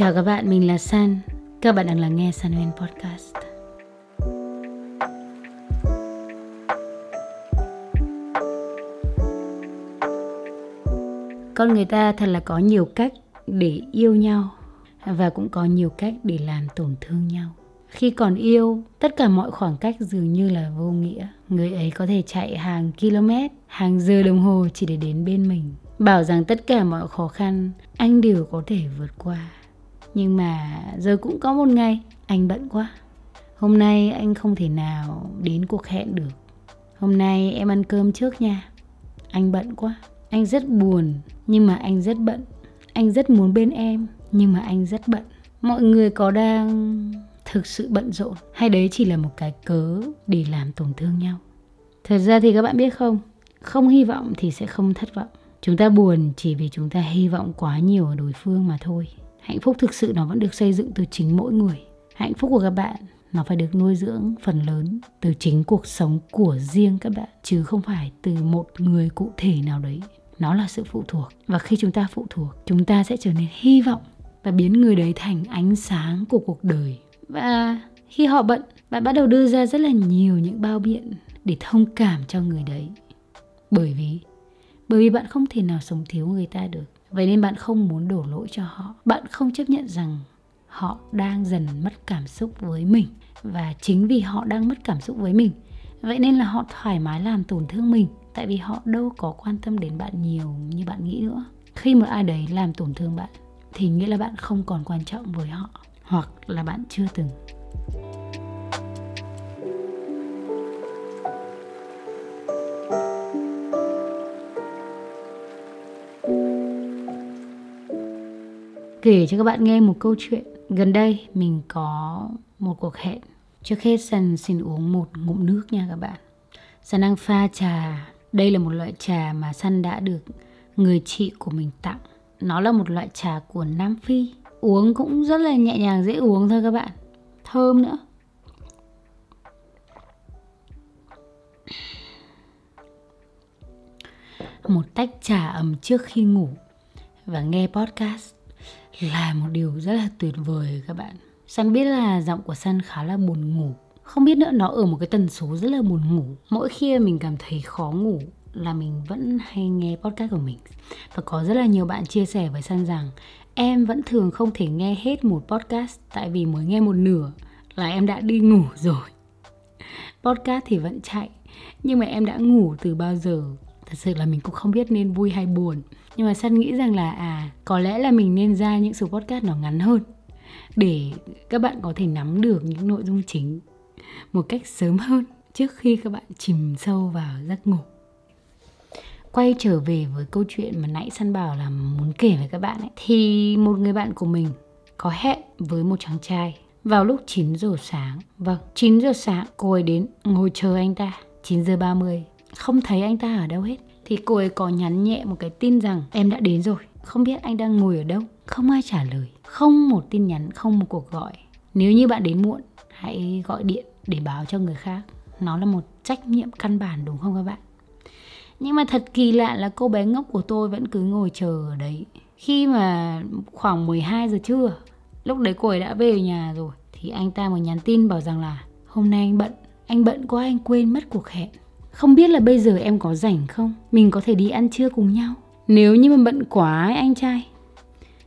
Chào các bạn, mình là San. Các bạn đang lắng nghe San Nguyên Podcast. Con người ta thật là có nhiều cách để yêu nhau và cũng có nhiều cách để làm tổn thương nhau. Khi còn yêu, tất cả mọi khoảng cách dường như là vô nghĩa. Người ấy có thể chạy hàng km, hàng giờ đồng hồ chỉ để đến bên mình. Bảo rằng tất cả mọi khó khăn anh đều có thể vượt qua nhưng mà giờ cũng có một ngày, anh bận quá. Hôm nay anh không thể nào đến cuộc hẹn được. Hôm nay em ăn cơm trước nha. Anh bận quá. Anh rất buồn, nhưng mà anh rất bận. Anh rất muốn bên em, nhưng mà anh rất bận. Mọi người có đang thực sự bận rộn? Hay đấy chỉ là một cái cớ để làm tổn thương nhau? Thật ra thì các bạn biết không? Không hy vọng thì sẽ không thất vọng. Chúng ta buồn chỉ vì chúng ta hy vọng quá nhiều ở đối phương mà thôi hạnh phúc thực sự nó vẫn được xây dựng từ chính mỗi người. Hạnh phúc của các bạn, nó phải được nuôi dưỡng phần lớn từ chính cuộc sống của riêng các bạn, chứ không phải từ một người cụ thể nào đấy. Nó là sự phụ thuộc. Và khi chúng ta phụ thuộc, chúng ta sẽ trở nên hy vọng và biến người đấy thành ánh sáng của cuộc đời. Và khi họ bận, bạn bắt đầu đưa ra rất là nhiều những bao biện để thông cảm cho người đấy. Bởi vì bởi vì bạn không thể nào sống thiếu người ta được vậy nên bạn không muốn đổ lỗi cho họ. Bạn không chấp nhận rằng họ đang dần mất cảm xúc với mình. Và chính vì họ đang mất cảm xúc với mình, vậy nên là họ thoải mái làm tổn thương mình. Tại vì họ đâu có quan tâm đến bạn nhiều như bạn nghĩ nữa. Khi một ai đấy làm tổn thương bạn, thì nghĩa là bạn không còn quan trọng với họ, hoặc là bạn chưa từng. Kể cho các bạn nghe một câu chuyện. Gần đây mình có một cuộc hẹn. Trước hết Sần xin uống một ngụm nước nha các bạn. Sần đang pha trà. Đây là một loại trà mà sân đã được người chị của mình tặng. Nó là một loại trà của nam phi. Uống cũng rất là nhẹ nhàng, dễ uống thôi các bạn. Thơm nữa. Một tách trà ấm trước khi ngủ và nghe podcast là một điều rất là tuyệt vời các bạn. Sun biết là giọng của Sun khá là buồn ngủ. Không biết nữa, nó ở một cái tần số rất là buồn ngủ. Mỗi khi mình cảm thấy khó ngủ là mình vẫn hay nghe podcast của mình. Và có rất là nhiều bạn chia sẻ với Sun rằng, Em vẫn thường không thể nghe hết một podcast Tại vì mới nghe một nửa là em đã đi ngủ rồi. Podcast thì vẫn chạy, Nhưng mà em đã ngủ từ bao giờ? Thật sự là mình cũng không biết nên vui hay buồn nhưng mà săn nghĩ rằng là à có lẽ là mình nên ra những số podcast nó ngắn hơn để các bạn có thể nắm được những nội dung chính một cách sớm hơn trước khi các bạn chìm sâu vào giấc ngủ quay trở về với câu chuyện mà nãy săn bảo là muốn kể với các bạn ấy thì một người bạn của mình có hẹn với một chàng trai vào lúc 9 giờ sáng. Vâng, 9 giờ sáng cô ấy đến ngồi chờ anh ta. 9 giờ 30 không thấy anh ta ở đâu hết thì cô ấy có nhắn nhẹ một cái tin rằng, em đã đến rồi, không biết anh đang ngồi ở đâu? Không ai trả lời, không một tin nhắn, không một cuộc gọi. Nếu như bạn đến muộn, hãy gọi điện để báo cho người khác. Nó là một trách nhiệm căn bản, đúng không các bạn? Nhưng mà thật kỳ lạ là cô bé ngốc của tôi vẫn cứ ngồi chờ ở đấy. Khi mà khoảng 12 giờ trưa, lúc đấy cô ấy đã về nhà rồi, thì anh ta mới nhắn tin bảo rằng là, hôm nay anh bận anh bận quá, anh quên mất cuộc hẹn không biết là bây giờ em có rảnh không? Mình có thể đi ăn trưa cùng nhau. Nếu như mà bận quá ấy, anh trai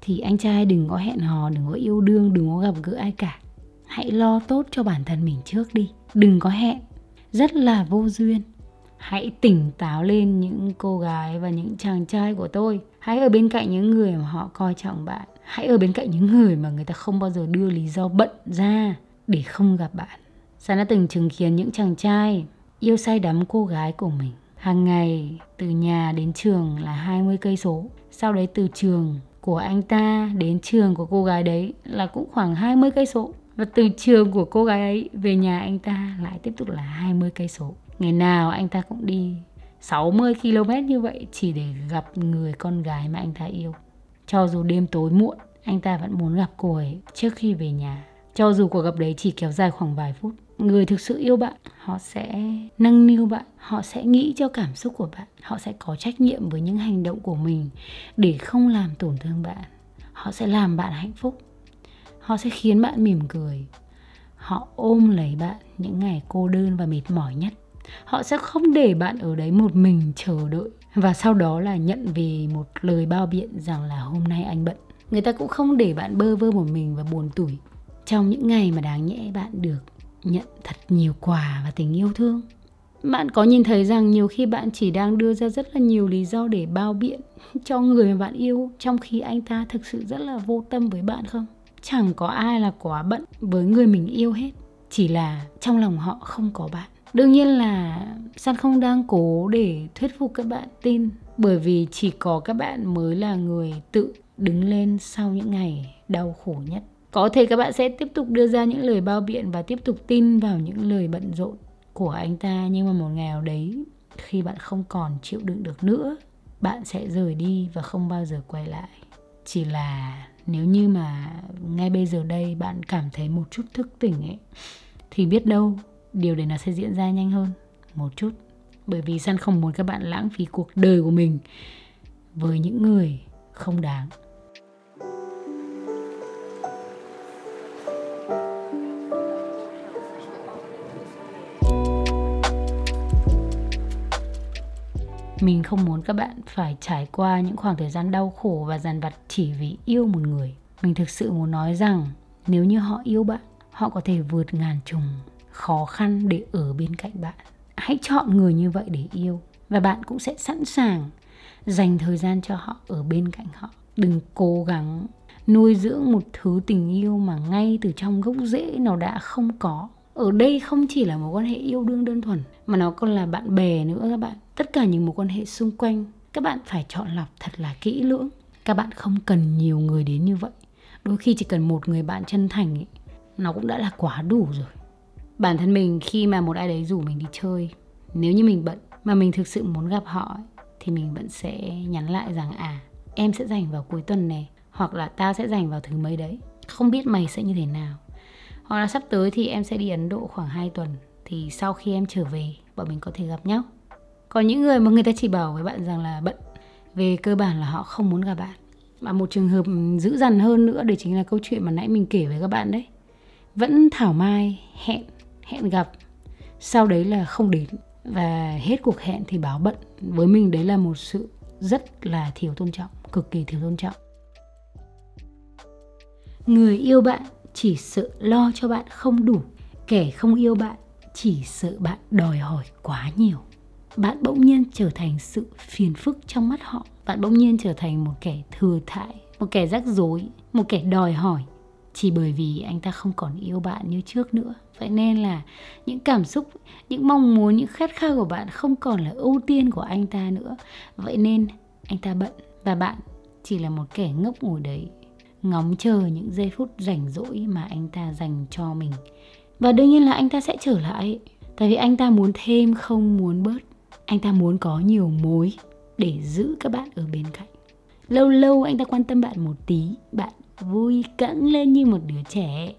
thì anh trai đừng có hẹn hò, đừng có yêu đương, đừng có gặp gỡ ai cả. Hãy lo tốt cho bản thân mình trước đi. Đừng có hẹn. Rất là vô duyên. Hãy tỉnh táo lên những cô gái và những chàng trai của tôi. Hãy ở bên cạnh những người mà họ coi trọng bạn. Hãy ở bên cạnh những người mà người ta không bao giờ đưa lý do bận ra để không gặp bạn. Sa đã từng chứng kiến những chàng trai yêu say đắm cô gái của mình. Hàng ngày từ nhà đến trường là 20 cây số. Sau đấy từ trường của anh ta đến trường của cô gái đấy là cũng khoảng 20 cây số. Và từ trường của cô gái ấy về nhà anh ta lại tiếp tục là 20 cây số. Ngày nào anh ta cũng đi 60 km như vậy chỉ để gặp người con gái mà anh ta yêu. Cho dù đêm tối muộn, anh ta vẫn muốn gặp cô ấy trước khi về nhà. Cho dù cuộc gặp đấy chỉ kéo dài khoảng vài phút người thực sự yêu bạn, họ sẽ nâng niu bạn, họ sẽ nghĩ cho cảm xúc của bạn, họ sẽ có trách nhiệm với những hành động của mình để không làm tổn thương bạn. Họ sẽ làm bạn hạnh phúc. Họ sẽ khiến bạn mỉm cười. Họ ôm lấy bạn những ngày cô đơn và mệt mỏi nhất. Họ sẽ không để bạn ở đấy một mình chờ đợi và sau đó là nhận về một lời bao biện rằng là hôm nay anh bận. Người ta cũng không để bạn bơ vơ một mình và buồn tủi trong những ngày mà đáng nhẽ bạn được nhận thật nhiều quà và tình yêu thương. Bạn có nhìn thấy rằng nhiều khi bạn chỉ đang đưa ra rất là nhiều lý do để bao biện cho người mà bạn yêu, trong khi anh ta thực sự rất là vô tâm với bạn không? Chẳng có ai là quá bận với người mình yêu hết, chỉ là trong lòng họ không có bạn. Đương nhiên là san không đang cố để thuyết phục các bạn tin, bởi vì chỉ có các bạn mới là người tự đứng lên sau những ngày đau khổ nhất có thể các bạn sẽ tiếp tục đưa ra những lời bao biện và tiếp tục tin vào những lời bận rộn của anh ta, nhưng mà một ngày nào đấy, khi bạn không còn chịu đựng được nữa, bạn sẽ rời đi và không bao giờ quay lại. Chỉ là nếu như mà ngay bây giờ đây bạn cảm thấy một chút thức tỉnh ấy, thì biết đâu điều đấy nó sẽ diễn ra nhanh hơn một chút. Bởi vì san không muốn các bạn lãng phí cuộc đời của mình với những người không đáng. Mình không muốn các bạn phải trải qua những khoảng thời gian đau khổ và dằn vặt chỉ vì yêu một người. Mình thực sự muốn nói rằng, nếu như họ yêu bạn, họ có thể vượt ngàn trùng khó khăn để ở bên cạnh bạn. Hãy chọn người như vậy để yêu, và bạn cũng sẽ sẵn sàng dành thời gian cho họ ở bên cạnh họ. Đừng cố gắng nuôi dưỡng một thứ tình yêu mà ngay từ trong gốc rễ nó đã không có ở đây không chỉ là một quan hệ yêu đương đơn thuần mà nó còn là bạn bè nữa các bạn. Tất cả những mối quan hệ xung quanh các bạn phải chọn lọc thật là kỹ lưỡng. Các bạn không cần nhiều người đến như vậy. Đôi khi chỉ cần một người bạn chân thành ấy, nó cũng đã là quá đủ rồi. Bản thân mình khi mà một ai đấy rủ mình đi chơi nếu như mình bận mà mình thực sự muốn gặp họ ấy, thì mình vẫn sẽ nhắn lại rằng à em sẽ dành vào cuối tuần này hoặc là tao sẽ dành vào thứ mấy đấy. Không biết mày sẽ như thế nào hoặc là sắp tới thì em sẽ đi Ấn Độ khoảng 2 tuần. Thì sau khi em trở về, bọn mình có thể gặp nhau. Còn những người mà người ta chỉ bảo với bạn rằng là bận. Về cơ bản là họ không muốn gặp bạn. Mà một trường hợp dữ dằn hơn nữa đấy chính là câu chuyện mà nãy mình kể với các bạn đấy. Vẫn thảo mai, hẹn hẹn gặp. Sau đấy là không đến. Và hết cuộc hẹn thì báo bận. Với mình đấy là một sự rất là thiếu tôn trọng, cực kỳ thiếu tôn trọng. Người yêu bạn chỉ sợ lo cho bạn không đủ. Kẻ không yêu bạn, chỉ sợ bạn đòi hỏi quá nhiều. Bạn bỗng nhiên trở thành sự phiền phức trong mắt họ. Bạn bỗng nhiên trở thành một kẻ thừa thãi một kẻ rắc rối, một kẻ đòi hỏi. Chỉ bởi vì anh ta không còn yêu bạn như trước nữa. Vậy nên là những cảm xúc, những mong muốn, những khát khao của bạn không còn là ưu tiên của anh ta nữa. Vậy nên anh ta bận và bạn chỉ là một kẻ ngốc ngồi đấy ngóng chờ những giây phút rảnh rỗi mà anh ta dành cho mình. Và đương nhiên là anh ta sẽ trở lại, tại vì anh ta muốn thêm không muốn bớt. Anh ta muốn có nhiều mối để giữ các bạn ở bên cạnh. Lâu lâu anh ta quan tâm bạn một tí, bạn vui cẫng lên như một đứa trẻ.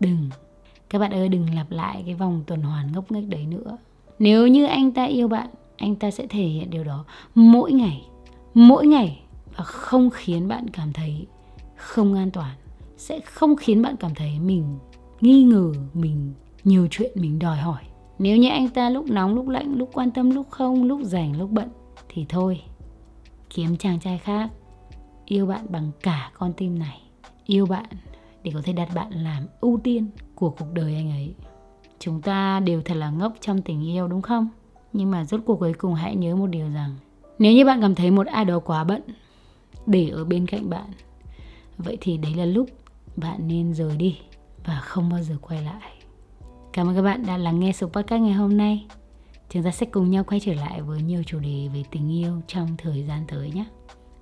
Đừng, các bạn ơi, đừng lặp lại cái vòng tuần hoàn ngốc nghếch đấy nữa. Nếu như anh ta yêu bạn, anh ta sẽ thể hiện điều đó mỗi ngày mỗi ngày và không khiến bạn cảm thấy không an toàn, sẽ không khiến bạn cảm thấy mình nghi ngờ, mình nhiều chuyện, mình đòi hỏi. Nếu như anh ta lúc nóng, lúc lạnh, lúc quan tâm, lúc không, lúc rảnh, lúc bận, thì thôi, kiếm chàng trai khác. Yêu bạn bằng cả con tim này. Yêu bạn để có thể đặt bạn làm ưu tiên của cuộc đời anh ấy. Chúng ta đều thật là ngốc trong tình yêu, đúng không? Nhưng mà rốt cuộc cuối cùng hãy nhớ một điều rằng, nếu như bạn cảm thấy một ai đó quá bận để ở bên cạnh bạn vậy thì đấy là lúc bạn nên rời đi và không bao giờ quay lại cảm ơn các bạn đã lắng nghe số podcast ngày hôm nay chúng ta sẽ cùng nhau quay trở lại với nhiều chủ đề về tình yêu trong thời gian tới nhé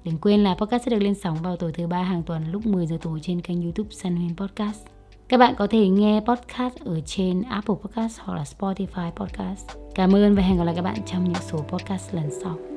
Đừng quên là podcast sẽ được lên sóng vào tối thứ ba hàng tuần lúc 10 giờ tối trên kênh YouTube Sun Huyên Podcast. Các bạn có thể nghe podcast ở trên Apple Podcast hoặc là Spotify Podcast. Cảm ơn và hẹn gặp lại các bạn trong những số podcast lần sau.